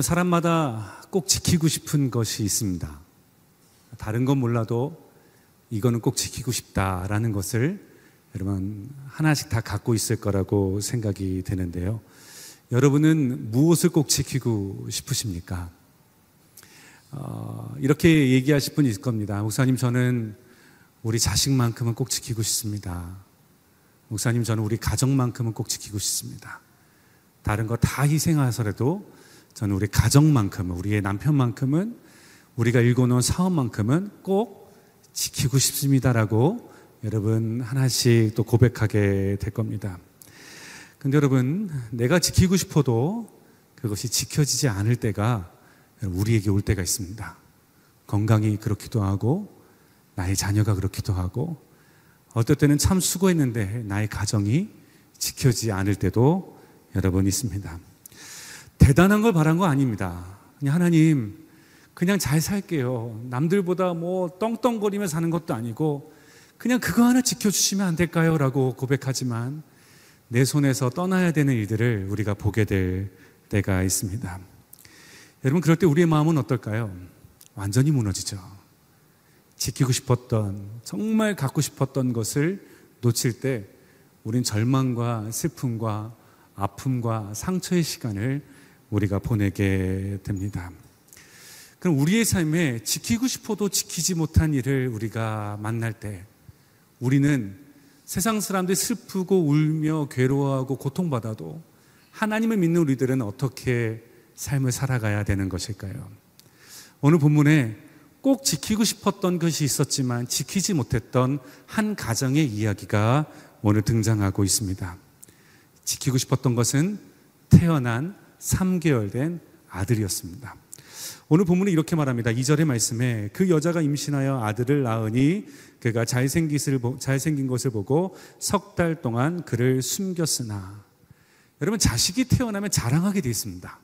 여러분, 사람마다 꼭 지키고 싶은 것이 있습니다. 다른 건 몰라도 이거는 꼭 지키고 싶다라는 것을 여러분 하나씩 다 갖고 있을 거라고 생각이 되는데요. 여러분은 무엇을 꼭 지키고 싶으십니까? 어, 이렇게 얘기하실 분이 있을 겁니다. 목사님, 저는 우리 자식만큼은 꼭 지키고 싶습니다. 목사님, 저는 우리 가정만큼은 꼭 지키고 싶습니다. 다른 거 다 희생하서라도 저는 우리 가정만큼은, 우리의 남편만큼은, 우리가 일궈놓은 사업만큼은 꼭 지키고 싶습니다라고 여러분 하나씩 또 고백하게 될 겁니다. 근데 여러분, 내가 지키고 싶어도 그것이 지켜지지 않을 때가 우리에게 올 때가 있습니다. 건강이 그렇기도 하고, 나의 자녀가 그렇기도 하고, 어떨 때는 참 수고했는데 나의 가정이 지켜지지 않을 때도 여러분 있습니다. 대단한 걸 바란 거 아닙니다. 그냥 하나님, 그냥 잘 살게요. 남들보다 뭐 떵떵거리며 사는 것도 아니고, 그냥 그거 하나 지켜주시면 안 될까요? 라고 고백하지만, 내 손에서 떠나야 되는 일들을 우리가 보게 될 때가 있습니다. 여러분, 그럴 때 우리의 마음은 어떨까요? 완전히 무너지죠. 지키고 싶었던, 정말 갖고 싶었던 것을 놓칠 때 우린 절망과 슬픔과 아픔과 상처의 시간을 우리가 보내게 됩니다. 그럼 우리의 삶에 지키고 싶어도 지키지 못한 일을 우리가 만날 때 우리는 세상 사람들이 슬프고 울며 괴로워하고 고통받아도 하나님을 믿는 우리들은 어떻게 삶을 살아가야 되는 것일까요? 오늘 본문에 꼭 지키고 싶었던 것이 있었지만 지키지 못했던 한 가정의 이야기가 오늘 등장하고 있습니다. 지키고 싶었던 것은 태어난 3개월 된 아들이었습니다. 오늘 본문은 이렇게 말합니다. 2절의 말씀에 그 여자가 임신하여 아들을 낳으니 그가 잘생긴 것을 보고 석 달 동안 그를 숨겼으나 여러분 자식이 태어나면 자랑하게 되어 있습니다.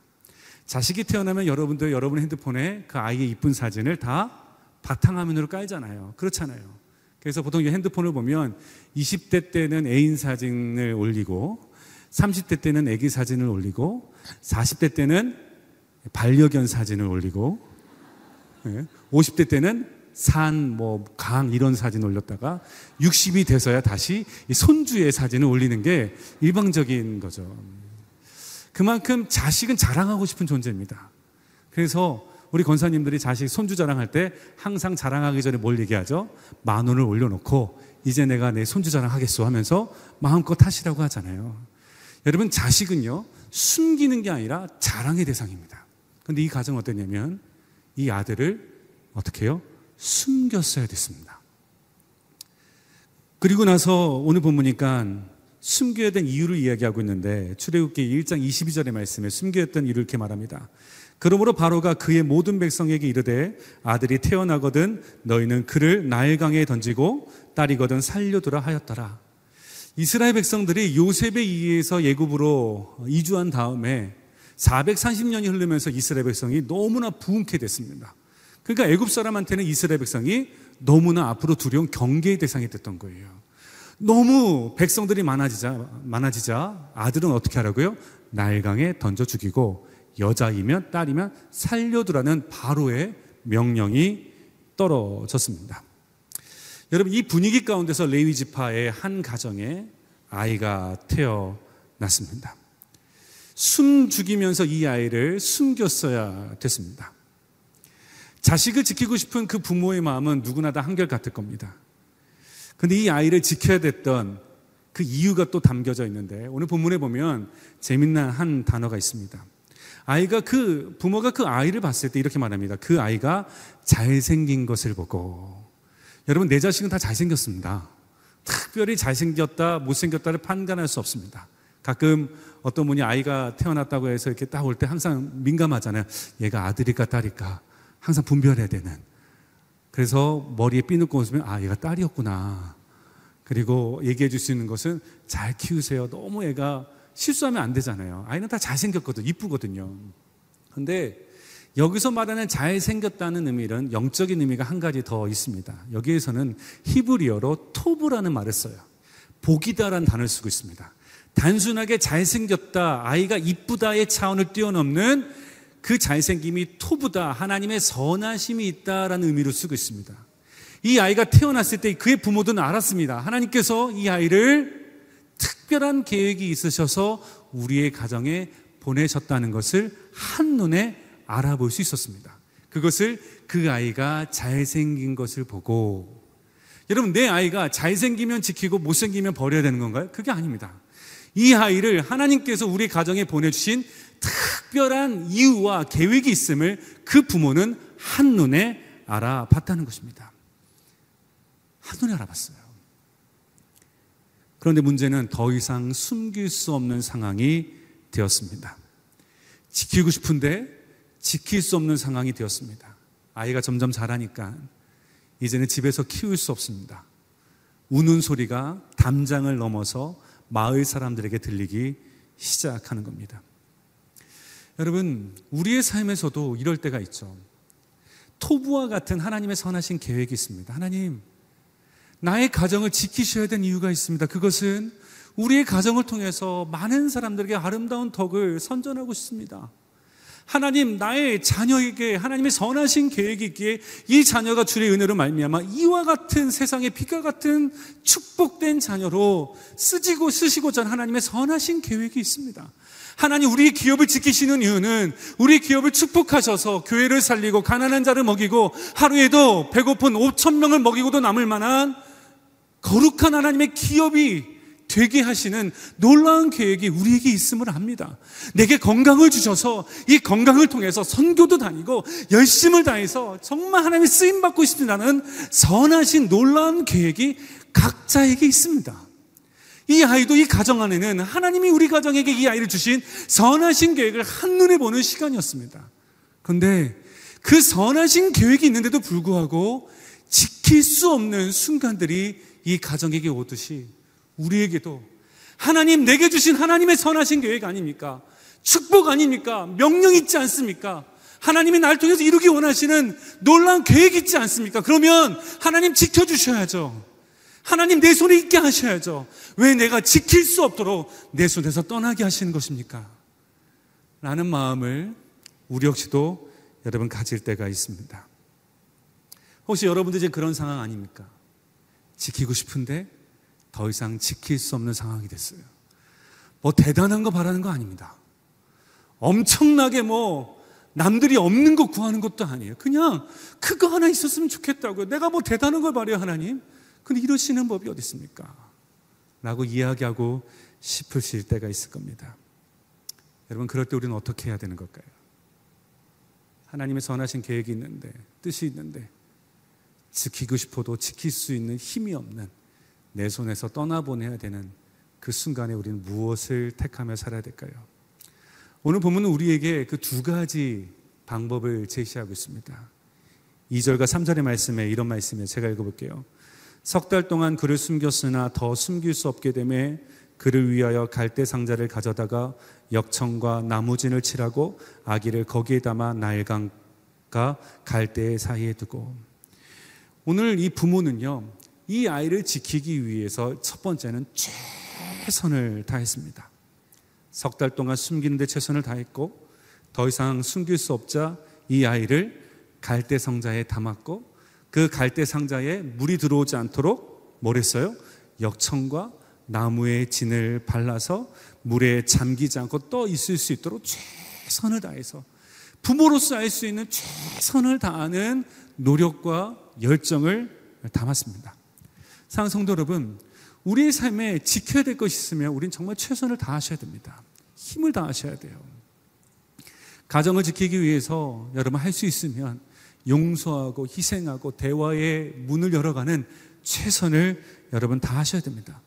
자식이 태어나면 여러분들 여러분 핸드폰에 그 아이의 이쁜 사진을 다 바탕화면으로 깔잖아요. 그렇잖아요. 그래서 보통 핸드폰을 보면 20대 때는 애인 사진을 올리고 30대 때는 애기 사진을 올리고 40대 때는 반려견 사진을 올리고 50대 때는 산, 뭐, 강, 이런 사진 올렸다가 60이 돼서야 다시 손주의 사진을 올리는 게 일방적인 거죠. 그만큼 자식은 자랑하고 싶은 존재입니다. 그래서 우리 권사님들이 자식 손주 자랑할 때 항상 자랑하기 전에 뭘 얘기하죠? 만 원을 올려놓고 이제 내가 내 손주 자랑하겠소 하면서 마음껏 하시라고 하잖아요. 여러분, 자식은요, 숨기는 게 아니라 자랑의 대상입니다. 근데 이 가정은 어땠냐면 이 아들을 어떻게 해요? 숨겼어야 됐습니다. 그리고 나서 오늘 본문이니까 숨겨야 된 이유를 이야기하고 있는데 출애굽기 1장 22절의 말씀에 숨겨했던 이유를 이렇게 말합니다. 그러므로 바로가 그의 모든 백성에게 이르되 아들이 태어나거든 너희는 그를 나일강에 던지고 딸이거든 살려두라 하였더라. 이스라엘 백성들이 요셉에 의해서 예굽으로 이주한 다음에 430년이 흐르면서 이스라엘 백성이 너무나 부흥케 됐습니다. 그러니까 애굽 사람한테는 이스라엘 백성이 너무나 앞으로 두려운 경계의 대상이 됐던 거예요. 너무 백성들이 많아지자 많아지자 아들은 어떻게 하라고요? 나일강에 던져 죽이고 여자이면 딸이면 살려두라는 바로의 명령이 떨어졌습니다. 여러분 이 분위기 가운데서 레위 지파의 한 가정에 아이가 태어났습니다. 숨 죽이면서 이 아이를 숨겼어야 됐습니다. 자식을 지키고 싶은 그 부모의 마음은 누구나 다 한결같을 겁니다. 근데 이 아이를 지켜야 됐던 그 이유가 또 담겨져 있는데 오늘 본문에 보면 재밌는 한 단어가 있습니다. 아이가 그 부모가 그 아이를 봤을 때 이렇게 말합니다. 그 아이가 잘생긴 것을 보고 여러분 내 자식은 다 잘생겼습니다. 특별히 잘생겼다 못생겼다를 판단할 수 없습니다. 가끔 어떤 분이 아이가 태어났다고 해서 이렇게 딱 올 때 항상 민감하잖아요. 얘가 아들일까 딸일까 항상 분별해야 되는. 그래서 머리에 삐놓고 웃으면 아 얘가 딸이었구나. 그리고 얘기해 줄 수 있는 것은 잘 키우세요. 너무 애가 실수하면 안 되잖아요. 아이는 다 잘생겼거든, 이쁘거든요. 근데 여기서 말하는 잘생겼다는 의미는 영적인 의미가 한 가지 더 있습니다. 여기에서는 히브리어로 토브라는 말을 써요. 복이다라는 단어를 쓰고 있습니다. 단순하게 잘생겼다, 아이가 이쁘다의 차원을 뛰어넘는 그 잘생김이 토보다 하나님의 선하심이 있다라는 의미로 쓰고 있습니다. 이 아이가 태어났을 때 그의 부모들은 알았습니다. 하나님께서 이 아이를 특별한 계획이 있으셔서 우리의 가정에 보내셨다는 것을 한눈에 알아볼 수 있었습니다. 그것을 그 아이가 잘생긴 것을 보고 여러분 내 아이가 잘생기면 지키고 못생기면 버려야 되는 건가요? 그게 아닙니다. 이 아이를 하나님께서 우리 가정에 보내주신 특별한 이유와 계획이 있음을 그 부모는 한눈에 알아봤다는 것입니다. 한눈에 알아봤어요. 그런데 문제는 더 이상 숨길 수 없는 상황이 되었습니다. 지키고 싶은데 지킬 수 없는 상황이 되었습니다. 아이가 점점 자라니까 이제는 집에서 키울 수 없습니다. 우는 소리가 담장을 넘어서 마을 사람들에게 들리기 시작하는 겁니다. 여러분, 우리의 삶에서도 이럴 때가 있죠. 토부와 같은 하나님의 선하신 계획이 있습니다. 하나님, 나의 가정을 지키셔야 되는 이유가 있습니다. 그것은 우리의 가정을 통해서 많은 사람들에게 아름다운 덕을 선전하고 싶습니다. 하나님 나의 자녀에게 하나님의 선하신 계획이 있기에 이 자녀가 주의 은혜로 말미암아 이와 같은 세상의 빛과 같은 축복된 자녀로 쓰지고 쓰시고자 하나님의 선하신 계획이 있습니다. 하나님 우리 기업을 지키시는 이유는 우리 기업을 축복하셔서 교회를 살리고 가난한 자를 먹이고 하루에도 배고픈 5천 명을 먹이고도 남을 만한 거룩한 하나님의 기업이 되게 하시는 놀라운 계획이 우리에게 있음을 압니다. 내게 건강을 주셔서 이 건강을 통해서 선교도 다니고 열심을 다해서 정말 하나님의 쓰임 받고 싶다는 선하신 놀라운 계획이 각자에게 있습니다. 이 아이도 이 가정 안에는 하나님이 우리 가정에게 이 아이를 주신 선하신 계획을 한눈에 보는 시간이었습니다. 그런데 그 선하신 계획이 있는데도 불구하고 지킬 수 없는 순간들이 이 가정에게 오듯이 우리에게도 하나님 내게 주신 하나님의 선하신 계획 아닙니까? 축복 아닙니까? 명령 있지 않습니까? 하나님이 날 통해서 이루기 원하시는 놀라운 계획 있지 않습니까? 그러면 하나님 지켜주셔야죠. 하나님 내 손에 있게 하셔야죠. 왜 내가 지킬 수 없도록 내 손에서 떠나게 하시는 것입니까? 라는 마음을 우리 역시도 여러분 가질 때가 있습니다. 혹시 여러분들 이제 그런 상황 아닙니까? 지키고 싶은데 더 이상 지킬 수 없는 상황이 됐어요. 뭐 대단한 거 바라는 거 아닙니다. 엄청나게 뭐 남들이 없는 거 구하는 것도 아니에요. 그냥 그거 하나 있었으면 좋겠다고요. 내가 뭐 대단한 걸 바래요, 하나님. 근데 이러시는 법이 어디 있습니까? 라고 이야기하고 싶으실 때가 있을 겁니다. 여러분, 그럴 때 우리는 어떻게 해야 되는 걸까요? 하나님의 선하신 계획이 있는데, 뜻이 있는데, 지키고 싶어도 지킬 수 있는 힘이 없는 내 손에서 떠나보내야 되는 그 순간에 우리는 무엇을 택하며 살아야 될까요? 오늘 본문은 우리에게 그 두 가지 방법을 제시하고 있습니다. 2절과 3절의 말씀에 이런 말씀이에요. 제가 읽어볼게요. 석 달 동안 그를 숨겼으나 더 숨길 수 없게 되매 그를 위하여 갈대 상자를 가져다가 역청과 나무진을 칠하고 아기를 거기에 담아 나일강과 갈대 사이에 두고 오늘 이 부모는요 이 아이를 지키기 위해서 첫 번째는 최선을 다했습니다. 석 달 동안 숨기는데 최선을 다했고 더 이상 숨길 수 없자 이 아이를 갈대 상자에 담았고 그 갈대 상자에 물이 들어오지 않도록 뭘 했어요? 역청과 나무의 진을 발라서 물에 잠기지 않고 떠 있을 수 있도록 최선을 다해서 부모로서 할 수 있는 최선을 다하는 노력과 열정을 담았습니다. 사랑 성도 여러분, 우리의 삶에 지켜야 될 것이 있으면 우리는 정말 최선을 다하셔야 됩니다. 힘을 다하셔야 돼요. 가정을 지키기 위해서 여러분 할 수 있으면 용서하고 희생하고 대화의 문을 열어가는 최선을 여러분 다 하셔야 됩니다.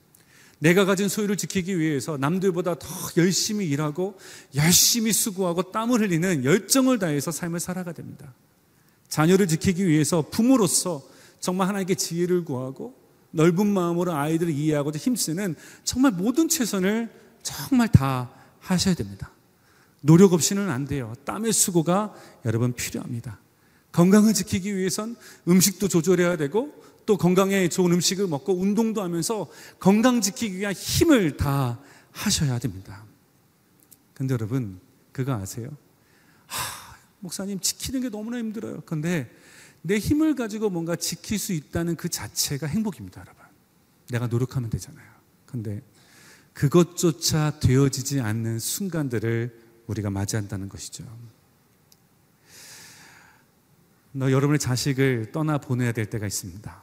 내가 가진 소유를 지키기 위해서 남들보다 더 열심히 일하고 열심히 수고하고 땀을 흘리는 열정을 다해서 삶을 살아가 됩니다. 자녀를 지키기 위해서 부모로서 정말 하나님께 지혜를 구하고 넓은 마음으로 아이들을 이해하고자 힘쓰는 정말 모든 최선을 정말 다 하셔야 됩니다. 노력 없이는 안 돼요. 땀의 수고가 여러분 필요합니다. 건강을 지키기 위해선 음식도 조절해야 되고 또 건강에 좋은 음식을 먹고 운동도 하면서 건강 지키기 위한 힘을 다 하셔야 됩니다. 근데 여러분, 그거 아세요? 하, 목사님 지키는 게 너무나 힘들어요. 근데 내 힘을 가지고 뭔가 지킬 수 있다는 그 자체가 행복입니다, 여러분. 내가 노력하면 되잖아요. 근데 그것조차 되어지지 않는 순간들을 우리가 맞이한다는 것이죠. 너 여러분의 자식을 떠나 보내야 될 때가 있습니다.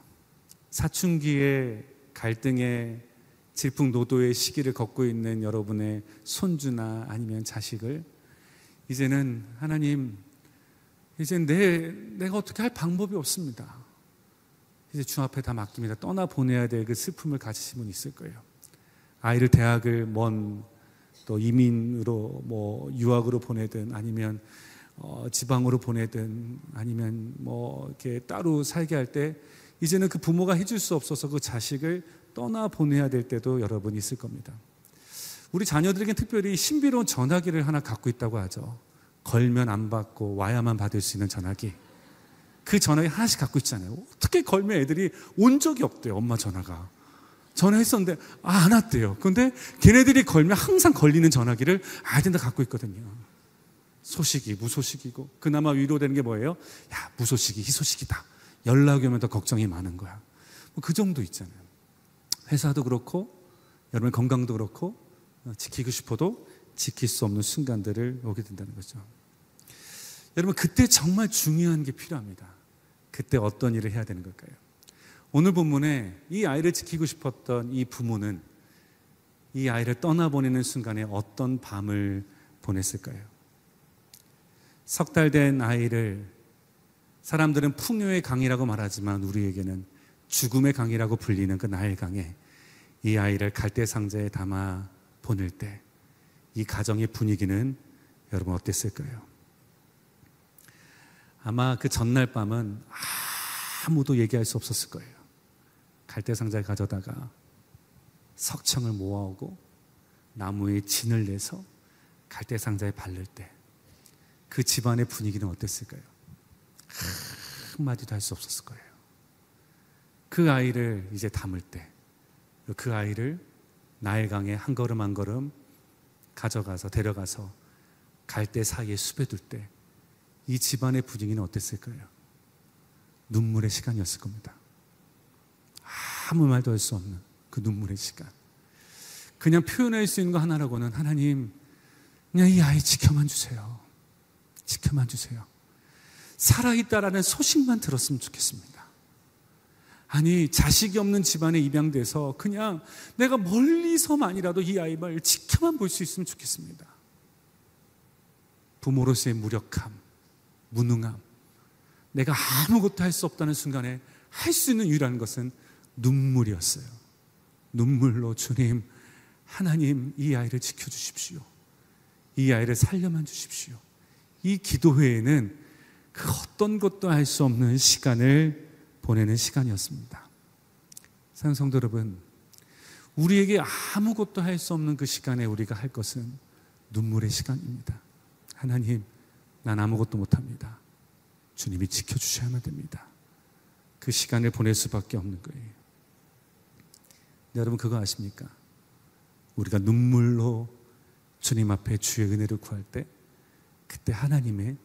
사춘기에 갈등의 질풍노도의 시기를 걷고 있는 여러분의 손주나 아니면 자식을 이제는 하나님 이제 내 내가 어떻게 할 방법이 없습니다. 이제 주 앞에 다 맡깁니다. 떠나 보내야 될 그 슬픔을 가지신 분 있을 거예요. 아이를 대학을 먼 또 이민으로 뭐 유학으로 보내든 아니면 어, 지방으로 보내든 아니면 뭐 이렇게 따로 살게 할 때 이제는 그 부모가 해줄 수 없어서 그 자식을 떠나 보내야 될 때도 여러분 있을 겁니다. 우리 자녀들에게 특별히 신비로운 전화기를 하나 갖고 있다고 하죠. 걸면 안 받고 와야만 받을 수 있는 전화기. 그 전화기 하나씩 갖고 있잖아요. 어떻게 걸면 애들이 온 적이 없대요. 엄마 전화가. 전화했었는데 아, 안 왔대요. 근데 걔네들이 걸면 항상 걸리는 전화기를 아이들 갖고 있거든요. 소식이 무소식이고 그나마 위로되는 게 뭐예요? 야 무소식이 희소식이다. 연락이 오면 더 걱정이 많은 거야. 뭐 그 정도 있잖아요. 회사도 그렇고 여러분 건강도 그렇고 어, 지키고 싶어도 지킬 수 없는 순간들을 오게 된다는 거죠. 여러분 그때 정말 중요한 게 필요합니다. 그때 어떤 일을 해야 되는 걸까요? 오늘 본문에 이 아이를 지키고 싶었던 이 부모는 이 아이를 떠나보내는 순간에 어떤 밤을 보냈을까요? 석 달 된 아이를 사람들은 풍요의 강이라고 말하지만 우리에게는 죽음의 강이라고 불리는 그 나일강에 이 아이를 갈대 상자에 담아 보낼 때 이 가정의 분위기는 여러분 어땠을까요? 아마 그 전날 밤은 아무도 얘기할 수 없었을 거예요. 갈대 상자에 가져다가 석청을 모아오고 나무에 진을 내서 갈대 상자에 바를 때 그 집안의 분위기는 어땠을까요? 한마디도 할 수 없었을 거예요. 그 아이를 이제 담을 때, 그 아이를 나일강에 한 걸음 한 걸음 가져가서 데려가서 갈대 사이에 숲에 둘 때, 이 집안의 분위기는 어땠을까요? 눈물의 시간이었을 겁니다. 아무 말도 할 수 없는 그 눈물의 시간. 그냥 표현할 수 있는 거 하나라고는 하나님, 그냥 이 아이 지켜만 주세요. 지켜만 주세요. 살아있다라는 소식만 들었으면 좋겠습니다. 아니, 자식이 없는 집안에 입양돼서 그냥 내가 멀리서만이라도 이 아이를 지켜만 볼 수 있으면 좋겠습니다. 부모로서의 무력함, 무능함, 내가 아무것도 할 수 없다는 순간에 할 수 있는 유일한 것은 눈물이었어요. 눈물로 주님, 하나님 이 아이를 지켜주십시오. 이 아이를 살려만 주십시오. 이 기도회에는 그 어떤 것도 할 수 없는 시간을 보내는 시간이었습니다. 사랑 성도 여러분, 우리에게 아무것도 할 수 없는 그 시간에 우리가 할 것은 눈물의 시간입니다. 하나님, 난 아무것도 못합니다. 주님이 지켜주셔야만 됩니다. 그 시간을 보낼 수밖에 없는 거예요. 여러분, 그거 아십니까? 우리가 눈물로 주님 앞에 주의 은혜를 구할 때 그때 하나님의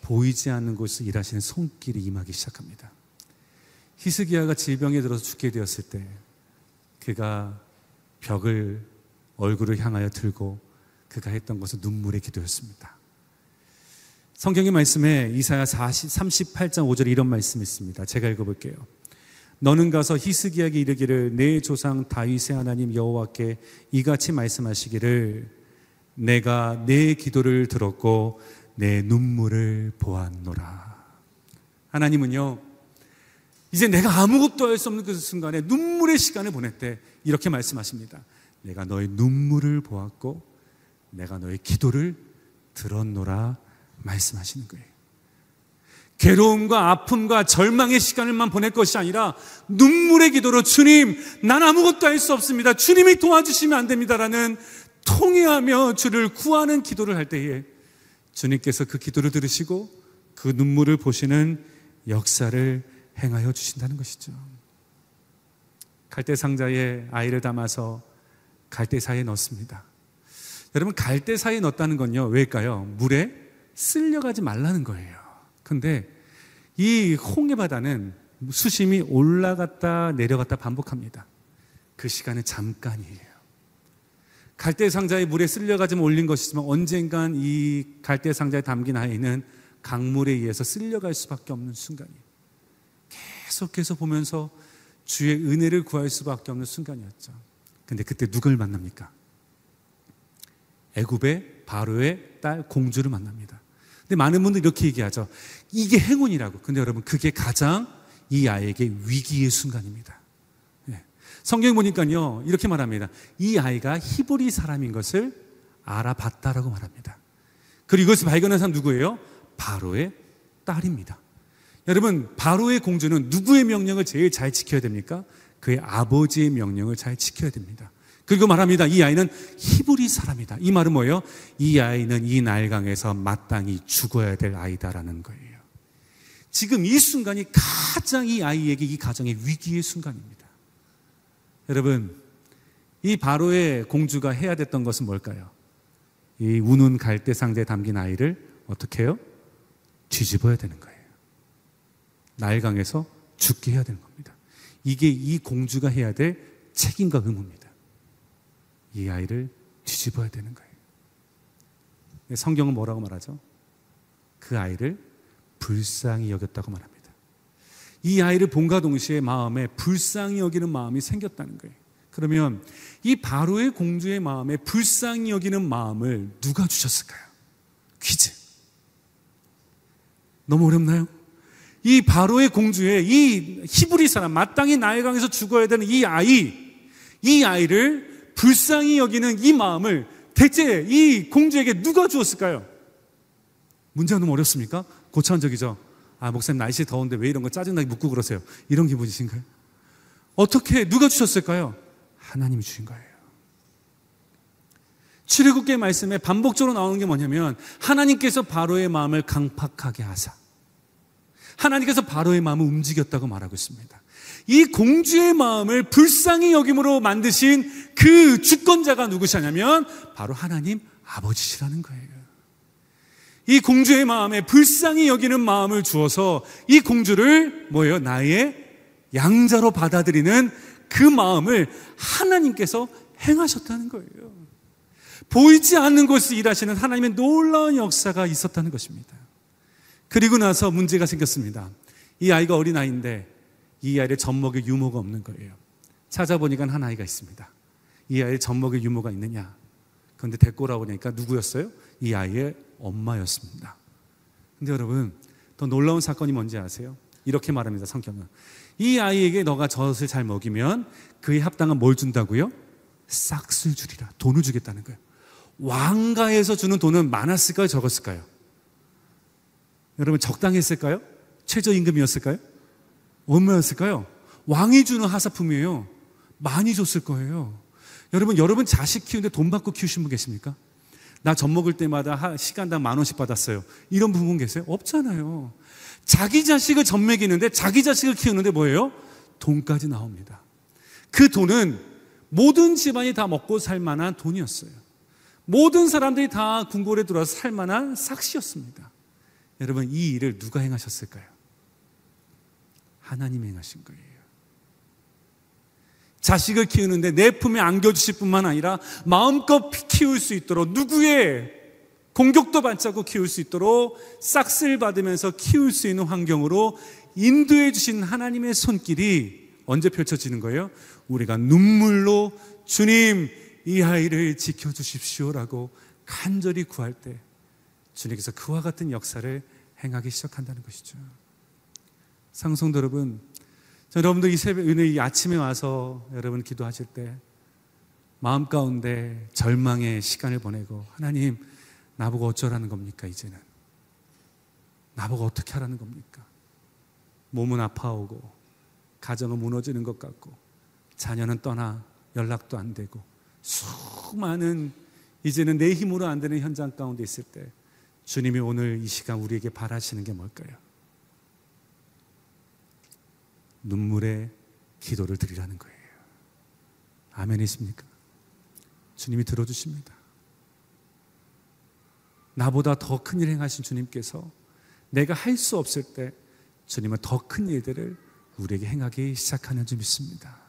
보이지 않는 곳에서 일하시는 손길이 임하기 시작합니다. 히스기야가 질병에 들어서 죽게 되었을 때 그가 벽을 얼굴을 향하여 들고 그가 했던 것은 눈물의 기도였습니다. 성경의 말씀에 이사야 40, 38장 5절에 이런 말씀이 있습니다. 제가 읽어볼게요. 너는 가서 히스기야에게 이르기를 내 조상 다윗의 하나님 여호와께 이같이 말씀하시기를 내가 내 기도를 들었고 내 눈물을 보았노라. 하나님은요, 이제 내가 아무것도 할 수 없는 그 순간에 눈물의 시간을 보냈대. 이렇게 말씀하십니다. 내가 너의 눈물을 보았고, 내가 너의 기도를 들었노라 말씀하시는 거예요. 괴로움과 아픔과 절망의 시간을만 보낼 것이 아니라 눈물의 기도로 주님, 난 아무것도 할 수 없습니다. 주님이 도와주시면 안 됩니다라는 통회하며 주를 구하는 기도를 할 때에 주님께서 그 기도를 들으시고 그 눈물을 보시는 역사를 행하여 주신다는 것이죠. 갈대 상자에 아이를 담아서 갈대 사이에 넣습니다. 여러분 갈대 사이에 넣었다는 건요 왜일까요? 물에 쓸려가지 말라는 거예요. 근데 이 홍해 바다는 수심이 올라갔다 내려갔다 반복합니다. 그 시간은 잠깐이에요. 갈대 상자의 물에 쓸려가지면 올린 것이지만 언젠간 이 갈대 상자에 담긴 아이는 강물에 의해서 쓸려갈 수밖에 없는 순간이에요. 계속해서 보면서 주의 은혜를 구할 수밖에 없는 순간이었죠. 근데 그때 누굴 만납니까? 애굽의 바로의 딸 공주를 만납니다. 근데 많은 분들이 이렇게 얘기하죠. 이게 행운이라고. 근데 여러분 그게 가장 이 아이에게 위기의 순간입니다. 네. 성경 보니까요 이렇게 말합니다. 이 아이가 히브리 사람인 것을 알아봤다라고 말합니다. 그리고 이것을 발견한 사람 누구예요? 바로의 딸입니다. 여러분 바로의 공주는 누구의 명령을 제일 잘 지켜야 됩니까? 그의 아버지의 명령을 잘 지켜야 됩니다. 그리고 말합니다. 이 아이는 히브리 사람이다. 이 말은 뭐예요? 이 아이는 이 날강에서 마땅히 죽어야 될 아이다라는 거예요. 지금 이 순간이 가장 이 아이에게 이 가정의 위기의 순간입니다. 여러분, 이 바로의 공주가 해야 됐던 것은 뭘까요? 이 우는 갈대 상자에 담긴 아이를 어떻게 해요? 뒤집어야 되는 거예요. 날강에서 죽게 해야 되는 겁니다. 이게 이 공주가 해야 될 책임과 의무입니다. 이 아이를 뒤집어야 되는 거예요. 성경은 뭐라고 말하죠? 그 아이를 불쌍히 여겼다고 말합니다. 이 아이를 본과 동시에 마음에 불쌍히 여기는 마음이 생겼다는 거예요. 그러면 이 바로의 공주의 마음에 불쌍히 여기는 마음을 누가 주셨을까요? 퀴즈. 너무 어렵나요? 이 바로의 공주의 이 히브리 사람, 마땅히 나일강에서 죽어야 되는 이 아이, 이 아이를 불쌍히 여기는 이 마음을 대체 이 공주에게 누가 주었을까요? 문제가 너무 어렵습니까? 고차원적이죠? 아, 목사님 날씨 더운데 왜 이런 거 짜증나게 묻고 그러세요? 이런 기분이신가요? 어떻게, 누가 주셨을까요? 하나님이 주신 거예요. 출애굽기 말씀에 반복적으로 나오는 게 뭐냐면 하나님께서 바로의 마음을 강팍하게 하사 하나님께서 바로의 마음을 움직였다고 말하고 있습니다. 이 공주의 마음을 불쌍히 여김으로 만드신 그 주권자가 누구시냐면 바로 하나님 아버지시라는 거예요. 이 공주의 마음에 불쌍히 여기는 마음을 주어서 이 공주를 뭐예요? 나의 양자로 받아들이는 그 마음을 하나님께서 행하셨다는 거예요. 보이지 않는 곳에서 일하시는 하나님의 놀라운 역사가 있었다는 것입니다. 그리고 나서 문제가 생겼습니다. 이 아이가 어린아이인데 이 아이를 젖먹일 유모가 없는 거예요. 찾아보니까 한 아이가 있습니다. 이 아이를 젖먹일 유모가 있느냐? 그런데 오라고 하니까 누구였어요? 이 아이의 엄마였습니다. 근데 여러분, 더 놀라운 사건이 뭔지 아세요? 이렇게 말합니다, 성경은. 이 아이에게 너가 젖을 잘 먹이면 그에 합당한 뭘 준다고요? 싹쓸 주리라. 돈을 주겠다는 거예요. 왕가에서 주는 돈은 많았을까요? 적었을까요? 여러분 적당했을까요? 최저임금이었을까요? 얼마였을까요? 왕이 주는 하사품이에요. 많이 줬을 거예요. 여러분, 여러분 자식 키우는데 돈 받고 키우신 분 계십니까? 나 젖 먹을 때마다 시간당 만 원씩 받았어요. 이런 부분 계세요? 없잖아요. 자기 자식을 젖 먹이는데 자기 자식을 키우는데 뭐예요? 돈까지 나옵니다. 그 돈은 모든 집안이 다 먹고 살 만한 돈이었어요. 모든 사람들이 다 궁궐에 들어와서 살 만한 삭시였습니다. 여러분, 이 일을 누가 행하셨을까요? 하나님이 행하신 거예요. 자식을 키우는데 내 품에 안겨주실 뿐만 아니라 마음껏 키울 수 있도록 누구의 공격도 받지 않고 키울 수 있도록 싹쓸 받으면서 키울 수 있는 환경으로 인도해 주신 하나님의 손길이 언제 펼쳐지는 거예요? 우리가 눈물로 주님 이 아이를 지켜주십시오라고 간절히 구할 때 주님께서 그와 같은 역사를 행하기 시작한다는 것이죠. 상성도 여러분, 여러분들 이 새벽, 이 아침에 와서 여러분 기도하실 때 마음 가운데 절망의 시간을 보내고 하나님 나보고 어쩌라는 겁니까 이제는 나보고 어떻게 하라는 겁니까 몸은 아파오고 가정은 무너지는 것 같고 자녀는 떠나 연락도 안 되고 수많은 이제는 내 힘으로 안 되는 현장 가운데 있을 때 주님이 오늘 이 시간 우리에게 바라시는 게 뭘까요? 눈물의 기도를 드리라는 거예요. 아멘이십니까? 주님이 들어주십니다. 나보다 더 큰 일 행하신 주님께서 내가 할 수 없을 때 주님은 더 큰 일들을 우리에게 행하기 시작하는 줄 믿습니다.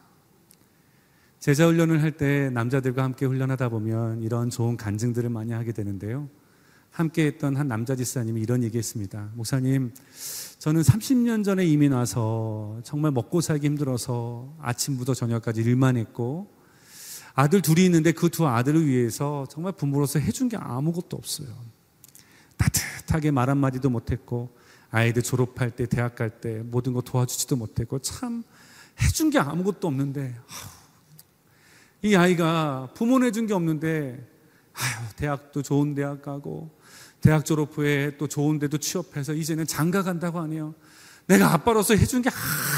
제자 훈련을 할 때 남자들과 함께 훈련하다 보면 이런 좋은 간증들을 많이 하게 되는데요. 함께 했던 한 남자 집사님이 이런 얘기 했습니다. 목사님, 저는 30년 전에 이민 와서 정말 먹고 살기 힘들어서 아침부터 저녁까지 일만 했고 아들 둘이 있는데 그 두 아들을 위해서 정말 부모로서 해준 게 아무것도 없어요. 따뜻하게 말 한마디도 못했고 아이들 졸업할 때 대학 갈 때 모든 거 도와주지도 못했고 참 해준 게 아무것도 없는데 이 아이가 부모는 해준 게 없는데 아유, 대학도 좋은 대학 가고 대학 졸업 후에 또 좋은 데도 취업해서 이제는 장가 간다고 하네요. 내가 아빠로서 해준 게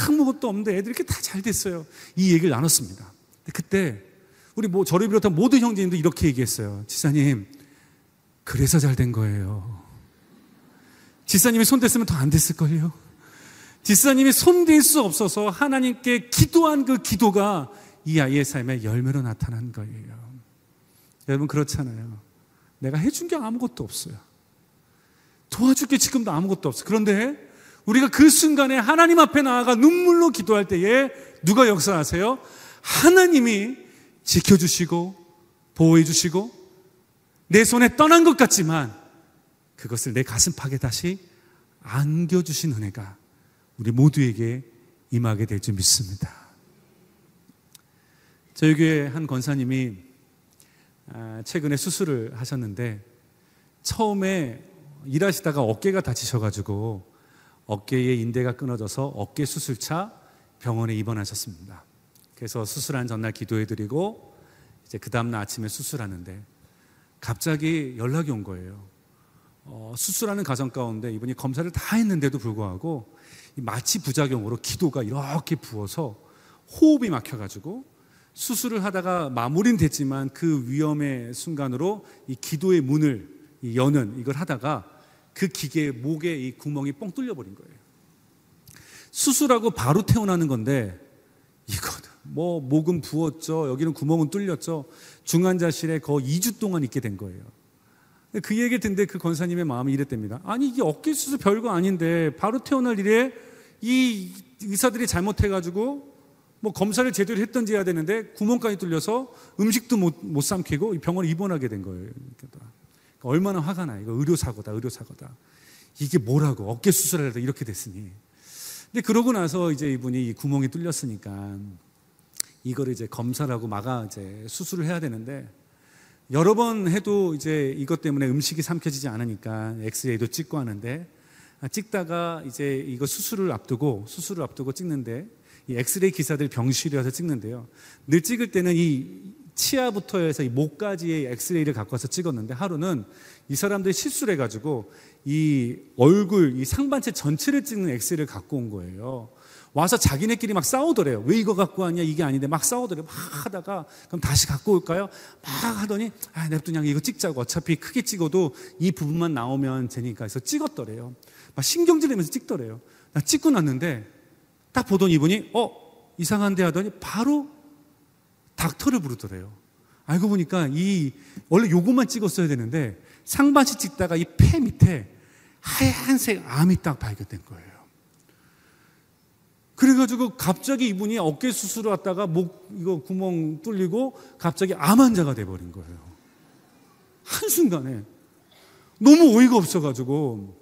아무것도 없는데 애들이 이렇게 다 잘 됐어요. 이 얘기를 나눴습니다. 그때 우리 뭐 저를 비롯한 모든 형제님도 이렇게 얘기했어요. 지사님, 그래서 잘 된 거예요. 지사님이 손 댔으면 더 안 됐을걸요. 지사님이 손댈 수 없어서 하나님께 기도한 그 기도가 이 아이의 삶에 열매로 나타난 거예요. 여러분 그렇잖아요. 내가 해준 게 아무것도 없어요. 도와줄 게 지금도 아무것도 없어. 그런데 우리가 그 순간에 하나님 앞에 나아가 눈물로 기도할 때에 누가 역사하세요? 하나님이 지켜주시고 보호해주시고 내 손에 떠난 것 같지만 그것을 내 가슴팍에 다시 안겨주신 은혜가 우리 모두에게 임하게 될 줄 믿습니다. 저희 교회 한 권사님이 아, 최근에 수술을 하셨는데 처음에 일하시다가 어깨가 다치셔가지고 어깨의 인대가 끊어져서 어깨 수술차 병원에 입원하셨습니다. 그래서 수술한 전날 기도해드리고 이제 그 다음날 아침에 수술하는데 갑자기 연락이 온 거예요. 어, 수술하는 과정 가운데 이분이 검사를 다 했는데도 불구하고 마치 부작용으로 기도가 이렇게 부어서 호흡이 막혀가지고 수술을 하다가 마무리는 됐지만 그 위험의 순간으로 이 기도의 문을 여는 이걸 하다가 그 기계 목에 이 구멍이 뻥 뚫려 버린 거예요. 수술하고 바로 태어나는 건데 이거는 뭐 목은 부었죠. 여기는 구멍은 뚫렸죠. 중환자실에 거의 2주 동안 있게 된 거예요. 그 얘기를 듣는데 그 권사님의 마음이 이랬답니다. 아니 이게 어깨 수술 별거 아닌데 바로 태어날 일에 이 의사들이 잘못해가지고 뭐 검사를 제대로 했던지 해야 되는데 구멍까지 뚫려서 음식도 못, 못 삼키고 병원에 입원하게 된 거예요. 얼마나 화가 나. 이거 의료사고다, 의료사고다. 이게 뭐라고. 어깨 수술을 이렇게 됐으니. 근데 그러고 나서 이제 이분이 구멍이 뚫렸으니까 이거를 이제 검사라고 막아 이제 수술을 해야 되는데 여러 번 해도 이제 이것 때문에 음식이 삼켜지지 않으니까 엑스레이도 찍고 하는데 찍다가 이제 이거 수술을 앞두고 수술을 앞두고 찍는데 이 엑스레이 기사들 병실에 와서 찍는데요. 늘 찍을 때는 이 치아부터 해서 이 목까지의 엑스레이를 갖고 와서 찍었는데 하루는 이 사람들이 실수를 해가지고 이 얼굴, 이 상반체 전체를 찍는 엑스레이를 갖고 온 거예요. 와서 자기네끼리 막 싸우더래요. 왜 이거 갖고 왔냐? 이게 아닌데 막 싸우더래요. 막 하다가 그럼 다시 갖고 올까요? 막 하더니 아, 냅두냐 이거 찍자고. 어차피 크게 찍어도 이 부분만 나오면 되니까 해서 찍었더래요. 막 신경질 내면서 찍더래요. 나 찍고 났는데 딱 보던 이분이 어 이상한데 하더니 바로 닥터를 부르더래요. 알고 보니까 이 원래 요것만 찍었어야 되는데 상반신 찍다가 이 폐 밑에 하얀색 암이 딱 발견된 거예요. 그래가지고 갑자기 이분이 어깨 수술을 왔다가 목 이거 구멍 뚫리고 갑자기 암 환자가 돼버린 거예요. 한 순간에 너무 어이가 없어가지고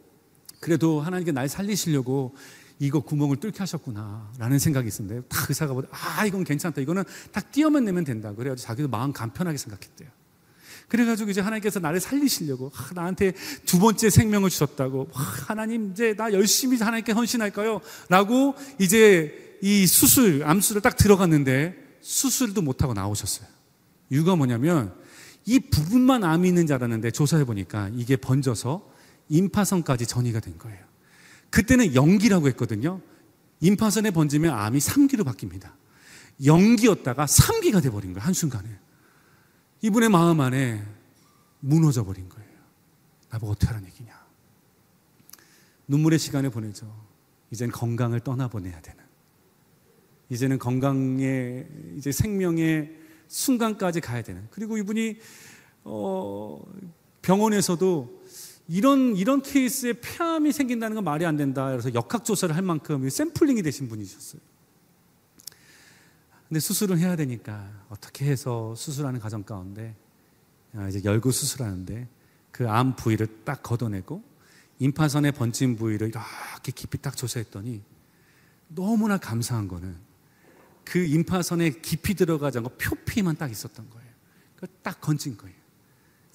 그래도 하나님께 날 살리시려고 이거 구멍을 뚫게 하셨구나라는 생각이 있었는데 다 의사가 보다 아 이건 괜찮다 이거는 딱 띄어만 내면 된다 그래가지고 자기도 마음 간편하게 생각했대요. 그래가지고 이제 하나님께서 나를 살리시려고 아, 나한테 두 번째 생명을 주셨다고 아, 하나님 이제 나 열심히 하나님께 헌신할까요? 라고 이제 이 수술 암수를 딱 들어갔는데 수술도 못 하고 나오셨어요. 이유가 뭐냐면 이 부분만 암이 있는 줄 알았는데 조사해 보니까 이게 번져서 임파선까지 전이가 된 거예요. 그때는 연기라고 했거든요. 임파선에 번지면 암이 3기로 바뀝니다. 연기였다가 3기가 돼버린 거예요. 한순간에. 이분의 마음 안에 무너져 버린 거예요. 나보고 어떻게 하라는 얘기냐. 눈물의 시간을 보내죠. 이젠 건강을 떠나보내야 되는. 이제는 건강의, 이제 생명의 순간까지 가야 되는. 그리고 이분이, 어, 병원에서도 이런 이런 케이스에 폐암이 생긴다는 건 말이 안 된다. 그래서 역학 조사를 할 만큼 샘플링이 되신 분이셨어요. 근데 수술을 해야 되니까 어떻게 해서 수술하는 과정 가운데 아, 이제 열고 수술하는데 그 암 부위를 딱 걷어내고 임파선의 번진 부위를 이렇게 깊이 딱 조사했더니 너무나 감사한 거는 그 임파선에 깊이 들어가지 않고 표피만 딱 있었던 거예요. 딱 건진 거예요.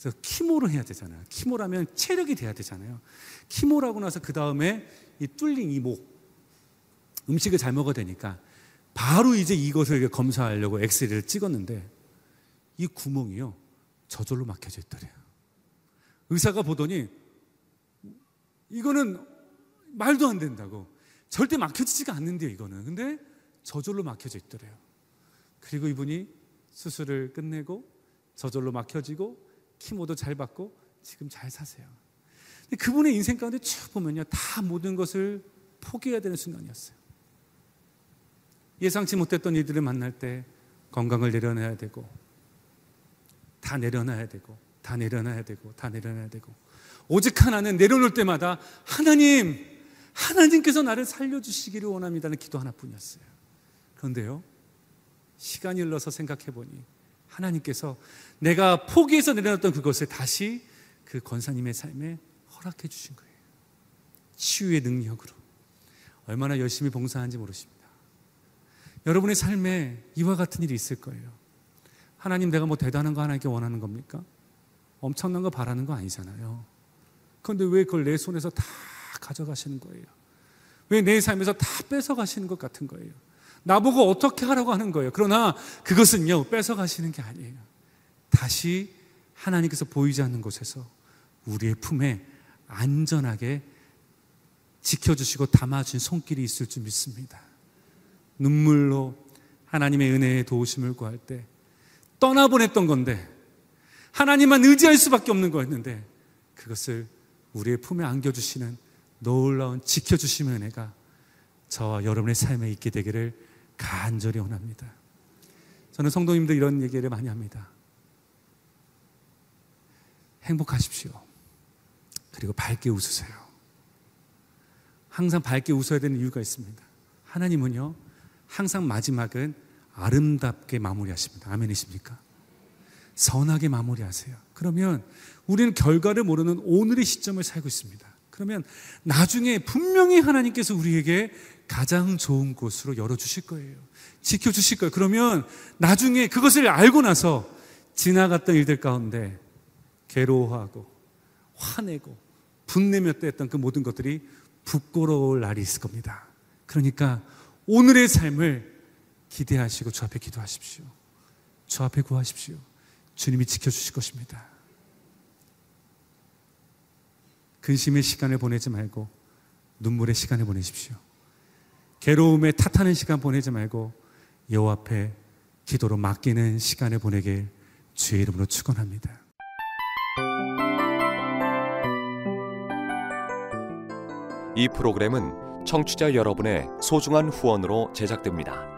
그래서 키모를 해야 되잖아요. 키모라면 체력이 돼야 되잖아요. 키모라고 나서 그 다음에 이 뚫린 이 목, 음식을 잘 먹어야 되니까 바로 이제 이것을 검사하려고 엑스레이를 찍었는데 이 구멍이요 저절로 막혀져 있더래요. 의사가 보더니 이거는 말도 안 된다고 절대 막혀지지가 않는데요 이거는 근데 저절로 막혀져 있더래요. 그리고 이분이 수술을 끝내고 저절로 막혀지고 키모도 잘 받고 지금 잘 사세요. 그분의 인생 가운데 쭉 보면요. 다 모든 것을 포기해야 되는 순간이었어요. 예상치 못했던 이들을 만날 때 건강을 내려놔야 되고, 다 내려놔야 되고, 다 내려놔야 되고, 다 내려놔야 되고, 오직 하나는 내려놓을 때마다 하나님, 하나님께서 나를 살려주시기를 원합니다는 기도 하나뿐이었어요. 그런데요, 시간이 흘러서 생각해 보니 하나님께서 내가 포기해서 내려놨던 그것을 다시 그 권사님의 삶에 허락해 주신 거예요. 치유의 능력으로. 얼마나 열심히 봉사하는지 모르십니다. 여러분의 삶에 이와 같은 일이 있을 거예요. 하나님 내가 뭐 대단한 거 하나님께 원하는 겁니까? 엄청난 거 바라는 거 아니잖아요. 그런데 왜 그걸 내 손에서 다 가져가시는 거예요? 왜 내 삶에서 다 뺏어가시는 것 같은 거예요? 나보고 어떻게 하라고 하는 거예요. 그러나 그것은요, 뺏어가시는 게 아니에요. 다시 하나님께서 보이지 않는 곳에서 우리의 품에 안전하게 지켜주시고 담아준 손길이 있을 줄 믿습니다. 눈물로 하나님의 은혜의 도우심을 구할 때 떠나보냈던 건데 하나님만 의지할 수밖에 없는 거였는데 그것을 우리의 품에 안겨주시는 놀라운 지켜주심의 은혜가 저와 여러분의 삶에 있게 되기를 간절히 원합니다. 저는 성도님들 이런 얘기를 많이 합니다. 행복하십시오. 그리고 밝게 웃으세요. 항상 밝게 웃어야 되는 이유가 있습니다. 하나님은요, 항상 마지막은 아름답게 마무리하십니다. 아멘이십니까? 선하게 마무리하세요. 그러면 우리는 결과를 모르는 오늘의 시점을 살고 있습니다. 그러면 나중에 분명히 하나님께서 우리에게 가장 좋은 곳으로 열어주실 거예요. 지켜주실 거예요. 그러면 나중에 그것을 알고 나서 지나갔던 일들 가운데 괴로워하고 화내고 분내며 때했던 그 모든 것들이 부끄러울 날이 있을 겁니다. 그러니까 오늘의 삶을 기대하시고 주 앞에 기도하십시오. 주 앞에 구하십시오. 주님이 지켜주실 것입니다. 근심의 시간을 보내지 말고 눈물의 시간을 보내십시오. 괴로움에 탓하는 시간 보내지 말고 여호와 앞에 기도로 맡기는 시간을 보내길 주의 이름으로 축원합니다. 이 프로그램은 청취자 여러분의 소중한 후원으로 제작됩니다.